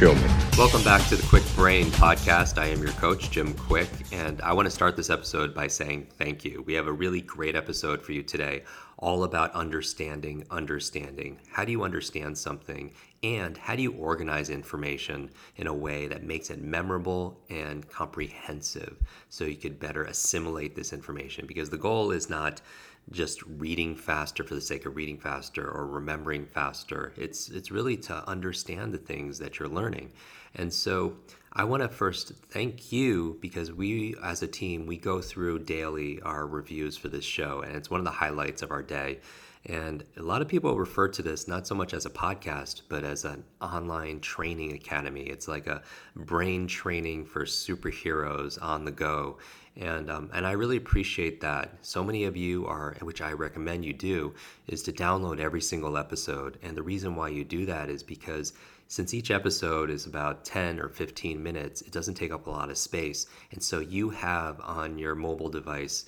Show me. Welcome back to the Kwik Brain podcast. I am your coach, Jim Kwik, and I want to start this episode by saying thank you. We have a really great episode for you today, all about understanding, understanding. How do you understand something? And how do you organize information in a way that makes it memorable and comprehensive so you could better assimilate this information? Because the goal is not just reading faster for the sake of reading faster or remembering faster. It's it's really to understand the things that you're learning. And so I want to first thank you because we as a team we go through daily our reviews for this show and it's one of the highlights of our day. And a lot of people refer to this not so much as a podcast, but as an online training academy. It's like a brain training for superheroes on the go and um, and I really appreciate that. So many of you are, which I recommend you do, is to download every single episode. And the reason why you do that is because since each episode is about 10 or 15 minutes, it doesn't take up a lot of space, and so you have on your mobile device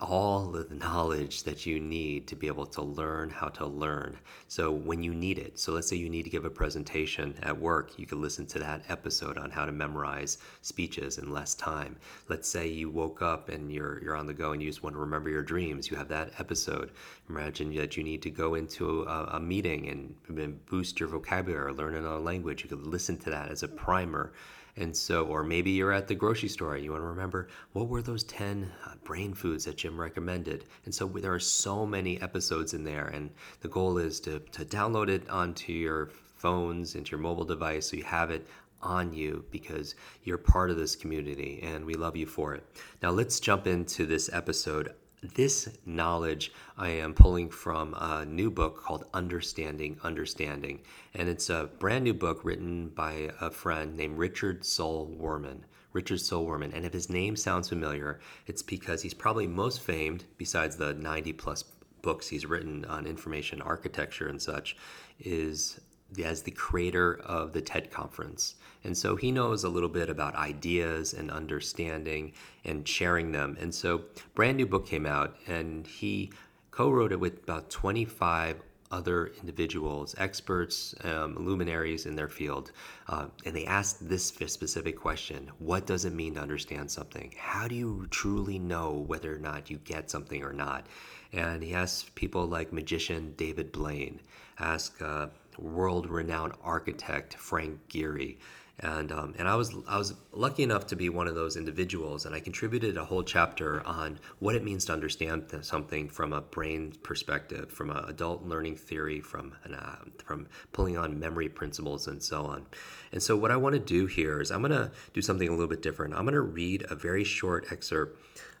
all the knowledge that you need to be able to learn how to learn. So when you need it, so let's say you need to give a presentation at work, you can listen to that episode on how to memorize speeches in less time. Let's say you woke up and you're you're on the go and you just want to remember your dreams, you have that episode. Imagine that you need to go into a, a meeting and, and boost your vocabulary or learn another language. You could listen to that as a primer and so, or maybe you're at the grocery store and you want to remember what were those 10 uh, brain foods that Jim recommended. And so there are so many episodes in there. And the goal is to, to download it onto your phones, into your mobile device, so you have it on you because you're part of this community and we love you for it. Now, let's jump into this episode this knowledge I am pulling from a new book called Understanding Understanding. And it's a brand new book written by a friend named Richard Saul Wurman. Richard Saul Wurman. And if his name sounds familiar, it's because he's probably most famed, besides the 90 plus books he's written on information architecture and such, is as the creator of the TED Conference. And so he knows a little bit about ideas and understanding and sharing them. And so, brand new book came out, and he co wrote it with about 25 other individuals, experts, um, luminaries in their field, uh, and they asked this specific question What does it mean to understand something? How do you truly know whether or not you get something or not? And he asked people like magician David Blaine, ask uh, world renowned architect Frank Gehry, and um, and I was I was lucky enough to be one of those individuals, and I contributed a whole chapter on what it means to understand something from a brain perspective, from an adult learning theory, from an, uh, from pulling on memory principles, and so on. And so, what I want to do here is I'm going to do something a little bit different. I'm going to read a very short excerpt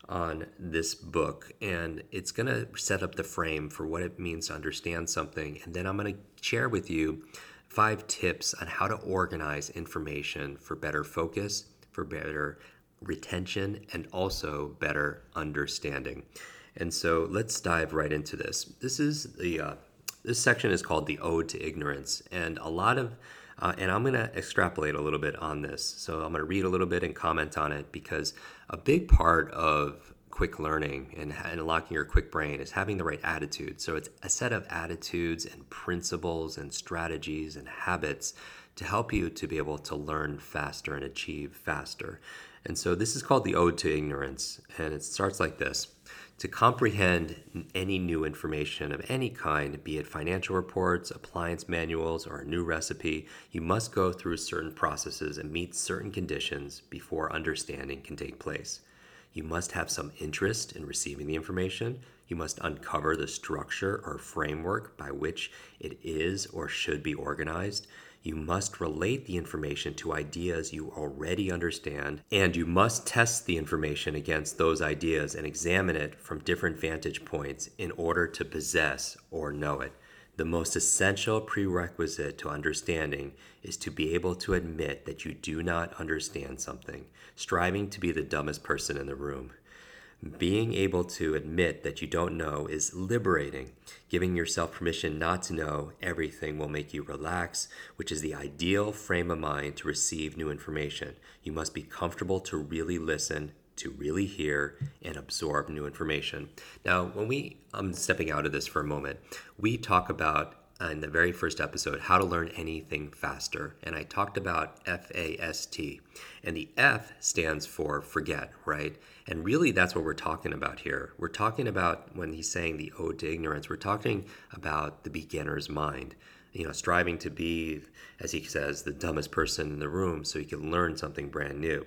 on this book, and it's going to set up the frame for what it means to understand something, and then I'm going to share with you five tips on how to organize information for better focus, for better retention, and also better understanding. And so let's dive right into this. This is the uh, this section is called the Ode to Ignorance, and a lot of uh, and I'm going to extrapolate a little bit on this. So I'm going to read a little bit and comment on it because a big part of quick learning and, and unlocking your Kwik Brain is having the right attitude. So it's a set of attitudes and principles and strategies and habits to help you to be able to learn faster and achieve faster. And so this is called the Ode to Ignorance. And it starts like this To comprehend any new information of any kind, be it financial reports, appliance manuals, or a new recipe, you must go through certain processes and meet certain conditions before understanding can take place. You must have some interest in receiving the information. You must uncover the structure or framework by which it is or should be organized. You must relate the information to ideas you already understand, and you must test the information against those ideas and examine it from different vantage points in order to possess or know it. The most essential prerequisite to understanding is to be able to admit that you do not understand something, striving to be the dumbest person in the room. Being able to admit that you don't know is liberating. Giving yourself permission not to know everything will make you relax, which is the ideal frame of mind to receive new information. You must be comfortable to really listen, to really hear, and absorb new information. Now, when we, I'm stepping out of this for a moment, we talk about Uh, in the very first episode how to learn anything faster. And I talked about FAST. And the F stands for forget, right? And really, that's what we're talking about here. We're talking about when he's saying the ode to ignorance, we're talking about the beginner's mind. You know, striving to be, as he says, the dumbest person in the room so he can learn something brand new.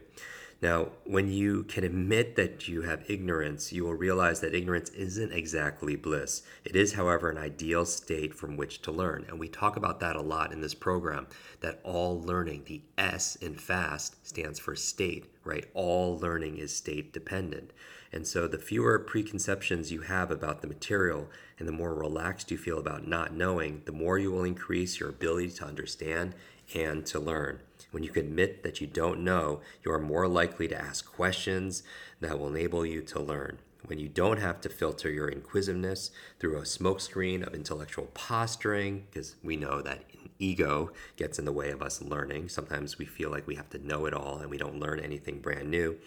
Now, when you can admit that you have ignorance, you will realize that ignorance isn't exactly bliss. It is, however, an ideal state from which to learn. And we talk about that a lot in this program that all learning, the S in FAST, stands for state, right? All learning is state dependent. And so the fewer preconceptions you have about the material and the more relaxed you feel about not knowing, the more you will increase your ability to understand and to learn. When you admit that you don't know, you are more likely to ask questions that will enable you to learn. When you don't have to filter your inquisitiveness through a smokescreen of intellectual posturing, because we know that ego gets in the way of us learning. Sometimes we feel like we have to know it all and we don't learn anything brand new.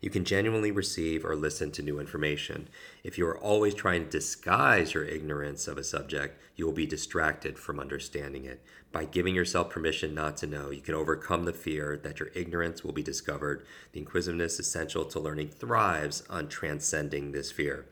You can genuinely receive or listen to new information. If you are always trying to disguise your ignorance of a subject, you will be distracted from understanding it. By giving yourself permission not to know, you can overcome the fear that your ignorance will be discovered. The inquisitiveness essential to learning thrives on transcending this fear.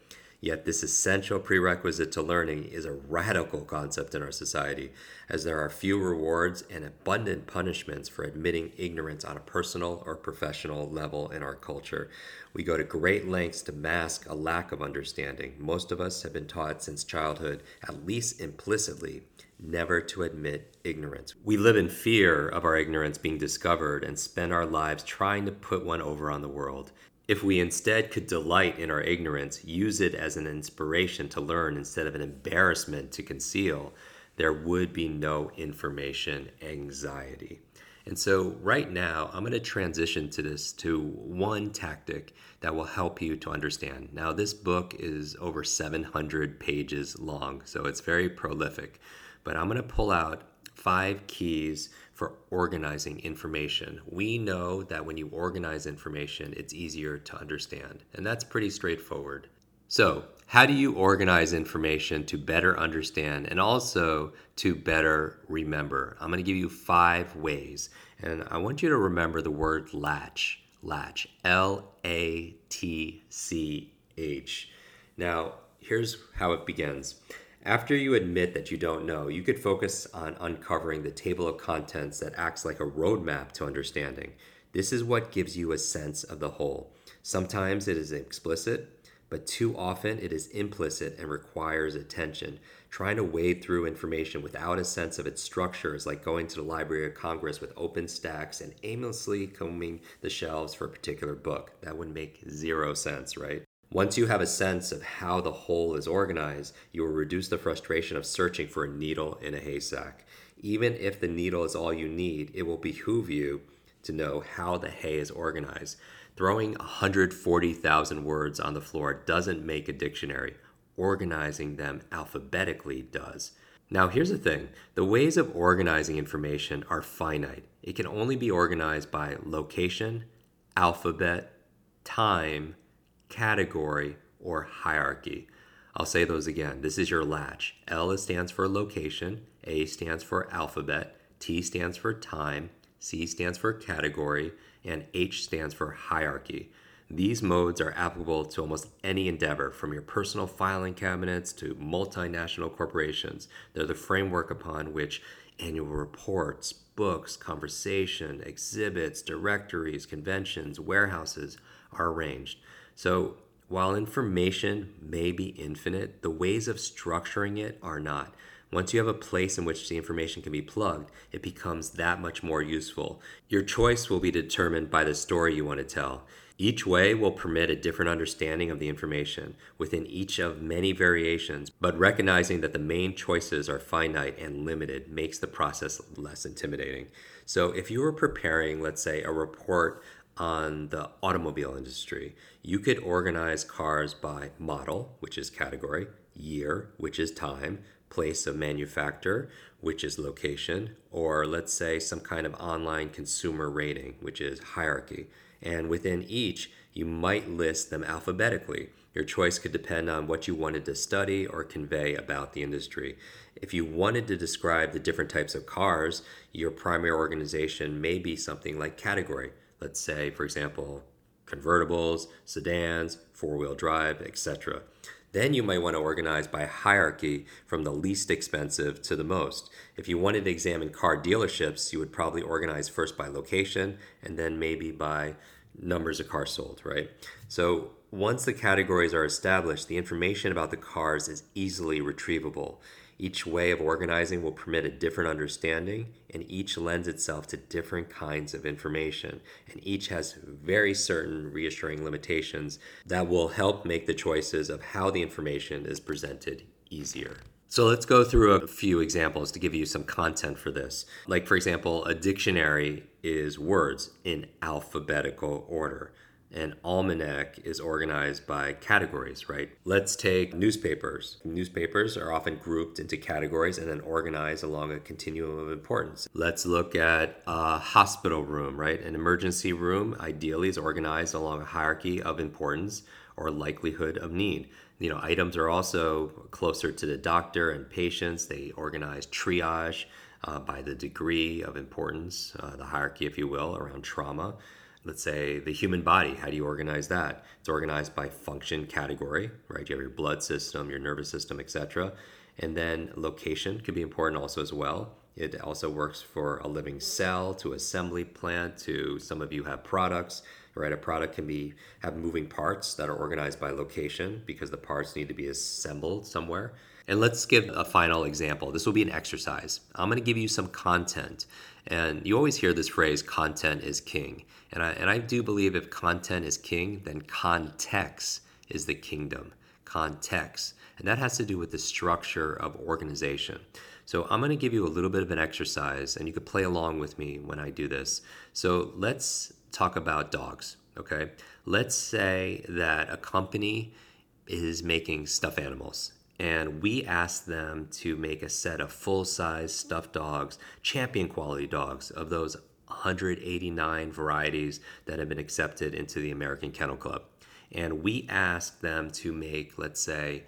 Yet, this essential prerequisite to learning is a radical concept in our society, as there are few rewards and abundant punishments for admitting ignorance on a personal or professional level in our culture. We go to great lengths to mask a lack of understanding. Most of us have been taught since childhood, at least implicitly, never to admit ignorance. We live in fear of our ignorance being discovered and spend our lives trying to put one over on the world. If we instead could delight in our ignorance, use it as an inspiration to learn instead of an embarrassment to conceal, there would be no information anxiety. And so, right now, I'm going to transition to this to one tactic that will help you to understand. Now, this book is over 700 pages long, so it's very prolific, but I'm going to pull out five keys for organizing information. We know that when you organize information, it's easier to understand, and that's pretty straightforward. So, how do you organize information to better understand and also to better remember? I'm going to give you five ways, and I want you to remember the word latch. Latch, L A T C H. Now, here's how it begins. After you admit that you don't know, you could focus on uncovering the table of contents that acts like a roadmap to understanding. This is what gives you a sense of the whole. Sometimes it is explicit, but too often it is implicit and requires attention. Trying to wade through information without a sense of its structure is like going to the Library of Congress with open stacks and aimlessly combing the shelves for a particular book. That would make zero sense, right? Once you have a sense of how the whole is organized, you will reduce the frustration of searching for a needle in a haystack. Even if the needle is all you need, it will behoove you to know how the hay is organized. Throwing 140,000 words on the floor doesn't make a dictionary. Organizing them alphabetically does. Now, here's the thing the ways of organizing information are finite. It can only be organized by location, alphabet, time, category, or hierarchy. I'll say those again. This is your latch. L stands for location, A stands for alphabet, T stands for time, C stands for category, and H stands for hierarchy. These modes are applicable to almost any endeavor, from your personal filing cabinets to multinational corporations. They're the framework upon which annual reports, books, conversation, exhibits, directories, conventions, warehouses are arranged. So, while information may be infinite, the ways of structuring it are not. Once you have a place in which the information can be plugged, it becomes that much more useful. Your choice will be determined by the story you want to tell. Each way will permit a different understanding of the information within each of many variations, but recognizing that the main choices are finite and limited makes the process less intimidating. So, if you were preparing, let's say, a report on the automobile industry. You could organize cars by model, which is category, year, which is time, place of manufacture, which is location, or let's say some kind of online consumer rating, which is hierarchy. And within each, you might list them alphabetically. Your choice could depend on what you wanted to study or convey about the industry. If you wanted to describe the different types of cars, your primary organization may be something like category. Let's say, for example, convertibles, sedans, four wheel drive, etc. Then you might want to organize by hierarchy from the least expensive to the most. If you wanted to examine car dealerships, you would probably organize first by location and then maybe by numbers of cars sold, right? So once the categories are established, the information about the cars is easily retrievable. Each way of organizing will permit a different understanding, and each lends itself to different kinds of information, and each has very certain reassuring limitations that will help make the choices of how the information is presented easier. So let's go through a few examples to give you some content for this. Like, for example, a dictionary is words in alphabetical order. An almanac is organized by categories, right? Let's take newspapers. Newspapers are often grouped into categories and then organized along a continuum of importance. Let's look at a hospital room, right? An emergency room ideally is organized along a hierarchy of importance or likelihood of need. You know, items are also closer to the doctor and patients. They organize triage uh, by the degree of importance, uh, the hierarchy, if you will, around trauma let's say the human body how do you organize that? It's organized by function category right? You have your blood system your nervous system etc and then location could be important also as well. It also works for a living cell to assembly plant to some of you have products right a product can be have moving parts that are organized by location because the parts need to be assembled somewhere and let's give a final example. This will be an exercise. I'm going to give you some content. And you always hear this phrase, content is king. And I, and I do believe if content is king, then context is the kingdom. Context. And that has to do with the structure of organization. So I'm going to give you a little bit of an exercise, and you could play along with me when I do this. So let's talk about dogs, okay? Let's say that a company is making stuffed animals and we asked them to make a set of full size stuffed dogs, champion quality dogs of those 189 varieties that have been accepted into the American Kennel Club. And we asked them to make, let's say,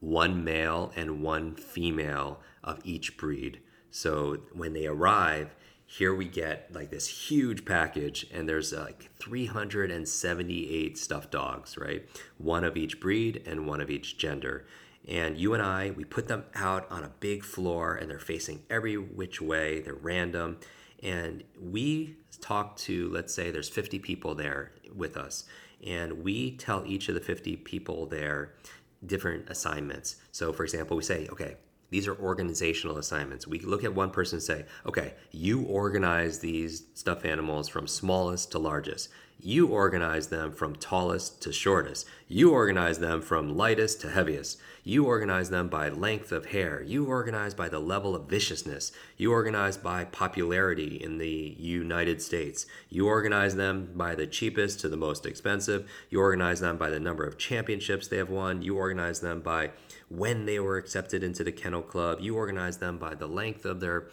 one male and one female of each breed. So when they arrive, here we get like this huge package, and there's uh, like 378 stuffed dogs, right? One of each breed and one of each gender. And you and I, we put them out on a big floor and they're facing every which way, they're random. And we talk to, let's say there's 50 people there with us, and we tell each of the 50 people there different assignments. So, for example, we say, okay, these are organizational assignments. We look at one person and say, okay, you organize these stuffed animals from smallest to largest. You organize them from tallest to shortest. You organize them from lightest to heaviest. You organize them by length of hair. You organize by the level of viciousness. You organize by popularity in the United States. You organize them by the cheapest to the most expensive. You organize them by the number of championships they have won. You organize them by when they were accepted into the kennel club. You organize them by the length of their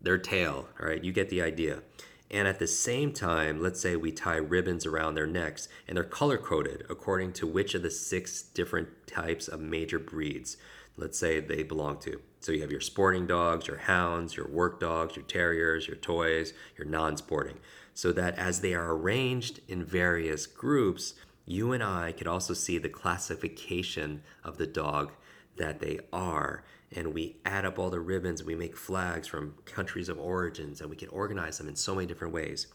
their tail. All right, you get the idea. And at the same time, let's say we tie ribbons around their necks and they're color coded according to which of the six different types of major breeds, let's say they belong to. So you have your sporting dogs, your hounds, your work dogs, your terriers, your toys, your non sporting. So that as they are arranged in various groups, you and I could also see the classification of the dog that they are and we add up all the ribbons we make flags from countries of origins and we can organize them in so many different ways.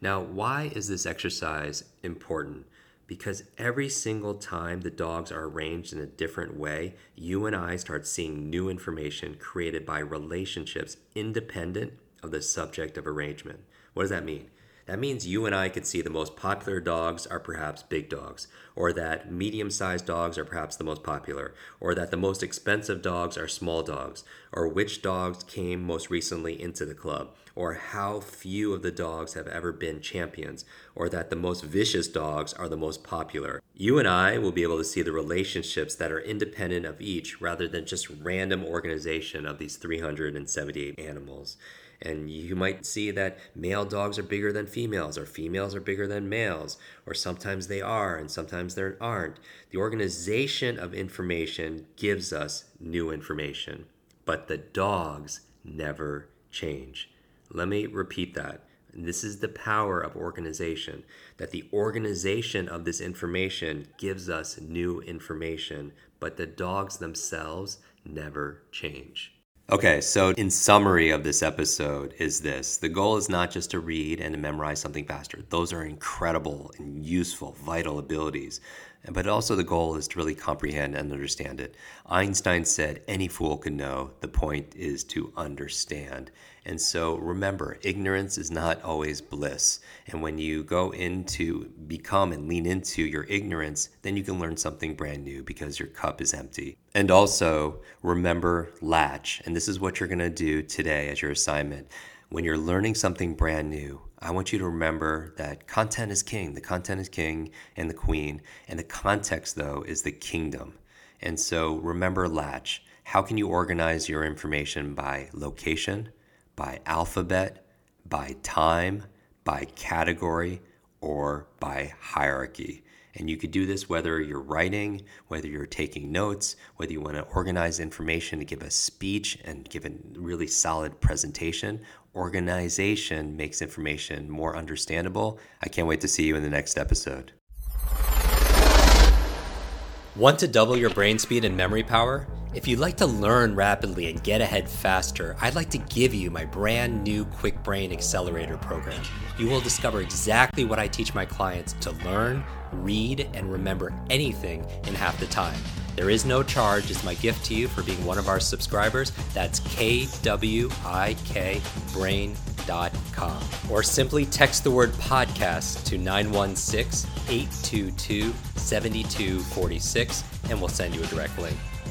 Now why is this exercise important? Because every single time the dogs are arranged in a different way you and i start seeing new information created by relationships independent of the subject of arrangement. What does that mean That means you and I could see the most popular dogs are perhaps big dogs, or that medium sized dogs are perhaps the most popular, or that the most expensive dogs are small dogs, or which dogs came most recently into the club, or how few of the dogs have ever been champions, or that the most vicious dogs are the most popular. You and I will be able to see the relationships that are independent of each rather than just random organization of these 378 animals. And you might see that male dogs are bigger than females, or females are bigger than males, or sometimes they are and sometimes they aren't. The organization of information gives us new information, but the dogs never change. Let me repeat that. This is the power of organization, that the organization of this information gives us new information, but the dogs themselves never change. Okay, so in summary of this episode is this. The goal is not just to read and to memorize something faster. Those are incredible and useful, vital abilities. But also the goal is to really comprehend and understand it. Einstein said any fool can know. The point is to understand. And so remember, ignorance is not always bliss. And when you go into become and lean into your ignorance, then you can learn something brand new because your cup is empty. And also remember latch. And this is what you're going to do today as your assignment. When you're learning something brand new, I want you to remember that content is king. The content is king and the queen. And the context, though, is the kingdom. And so remember latch. How can you organize your information by location? by alphabet, by time, by category, or by hierarchy. And you could do this whether you're writing, whether you're taking notes, whether you want to organize information to give a speech and give a really solid presentation. Organization makes information more understandable. I can't wait to see you in the next episode. Want to double your brain speed and memory power? If you'd like to learn rapidly and get ahead faster, I'd like to give you my brand new Kwik Brain Accelerator program. You will discover exactly what I teach my clients to learn, read, and remember anything in half the time. There is no charge. It's my gift to you for being one of our subscribers. That's kwikbrain.com. Or simply text the word podcast to 916 822 7246 and we'll send you a direct link.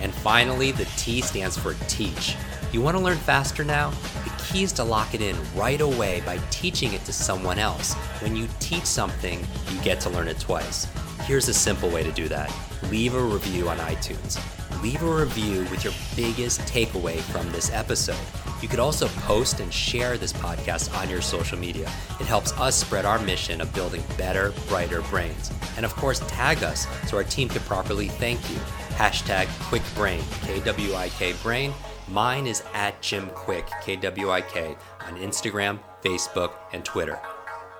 And finally, the T stands for teach. You want to learn faster now? The key is to lock it in right away by teaching it to someone else. When you teach something, you get to learn it twice. Here's a simple way to do that leave a review on iTunes. Leave a review with your biggest takeaway from this episode. You could also post and share this podcast on your social media. It helps us spread our mission of building better, brighter brains. And of course, tag us so our team can properly thank you. Hashtag KwikBrain, K W I K Brain. Mine is at Jim Kwik, K W I K, on Instagram, Facebook, and Twitter.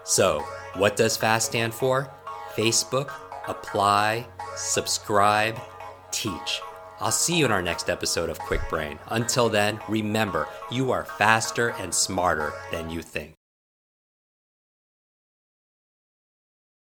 So, what does FAST stand for? Facebook, apply, subscribe, teach. I'll see you in our next episode of Kwik Brain. Until then, remember, you are faster and smarter than you think.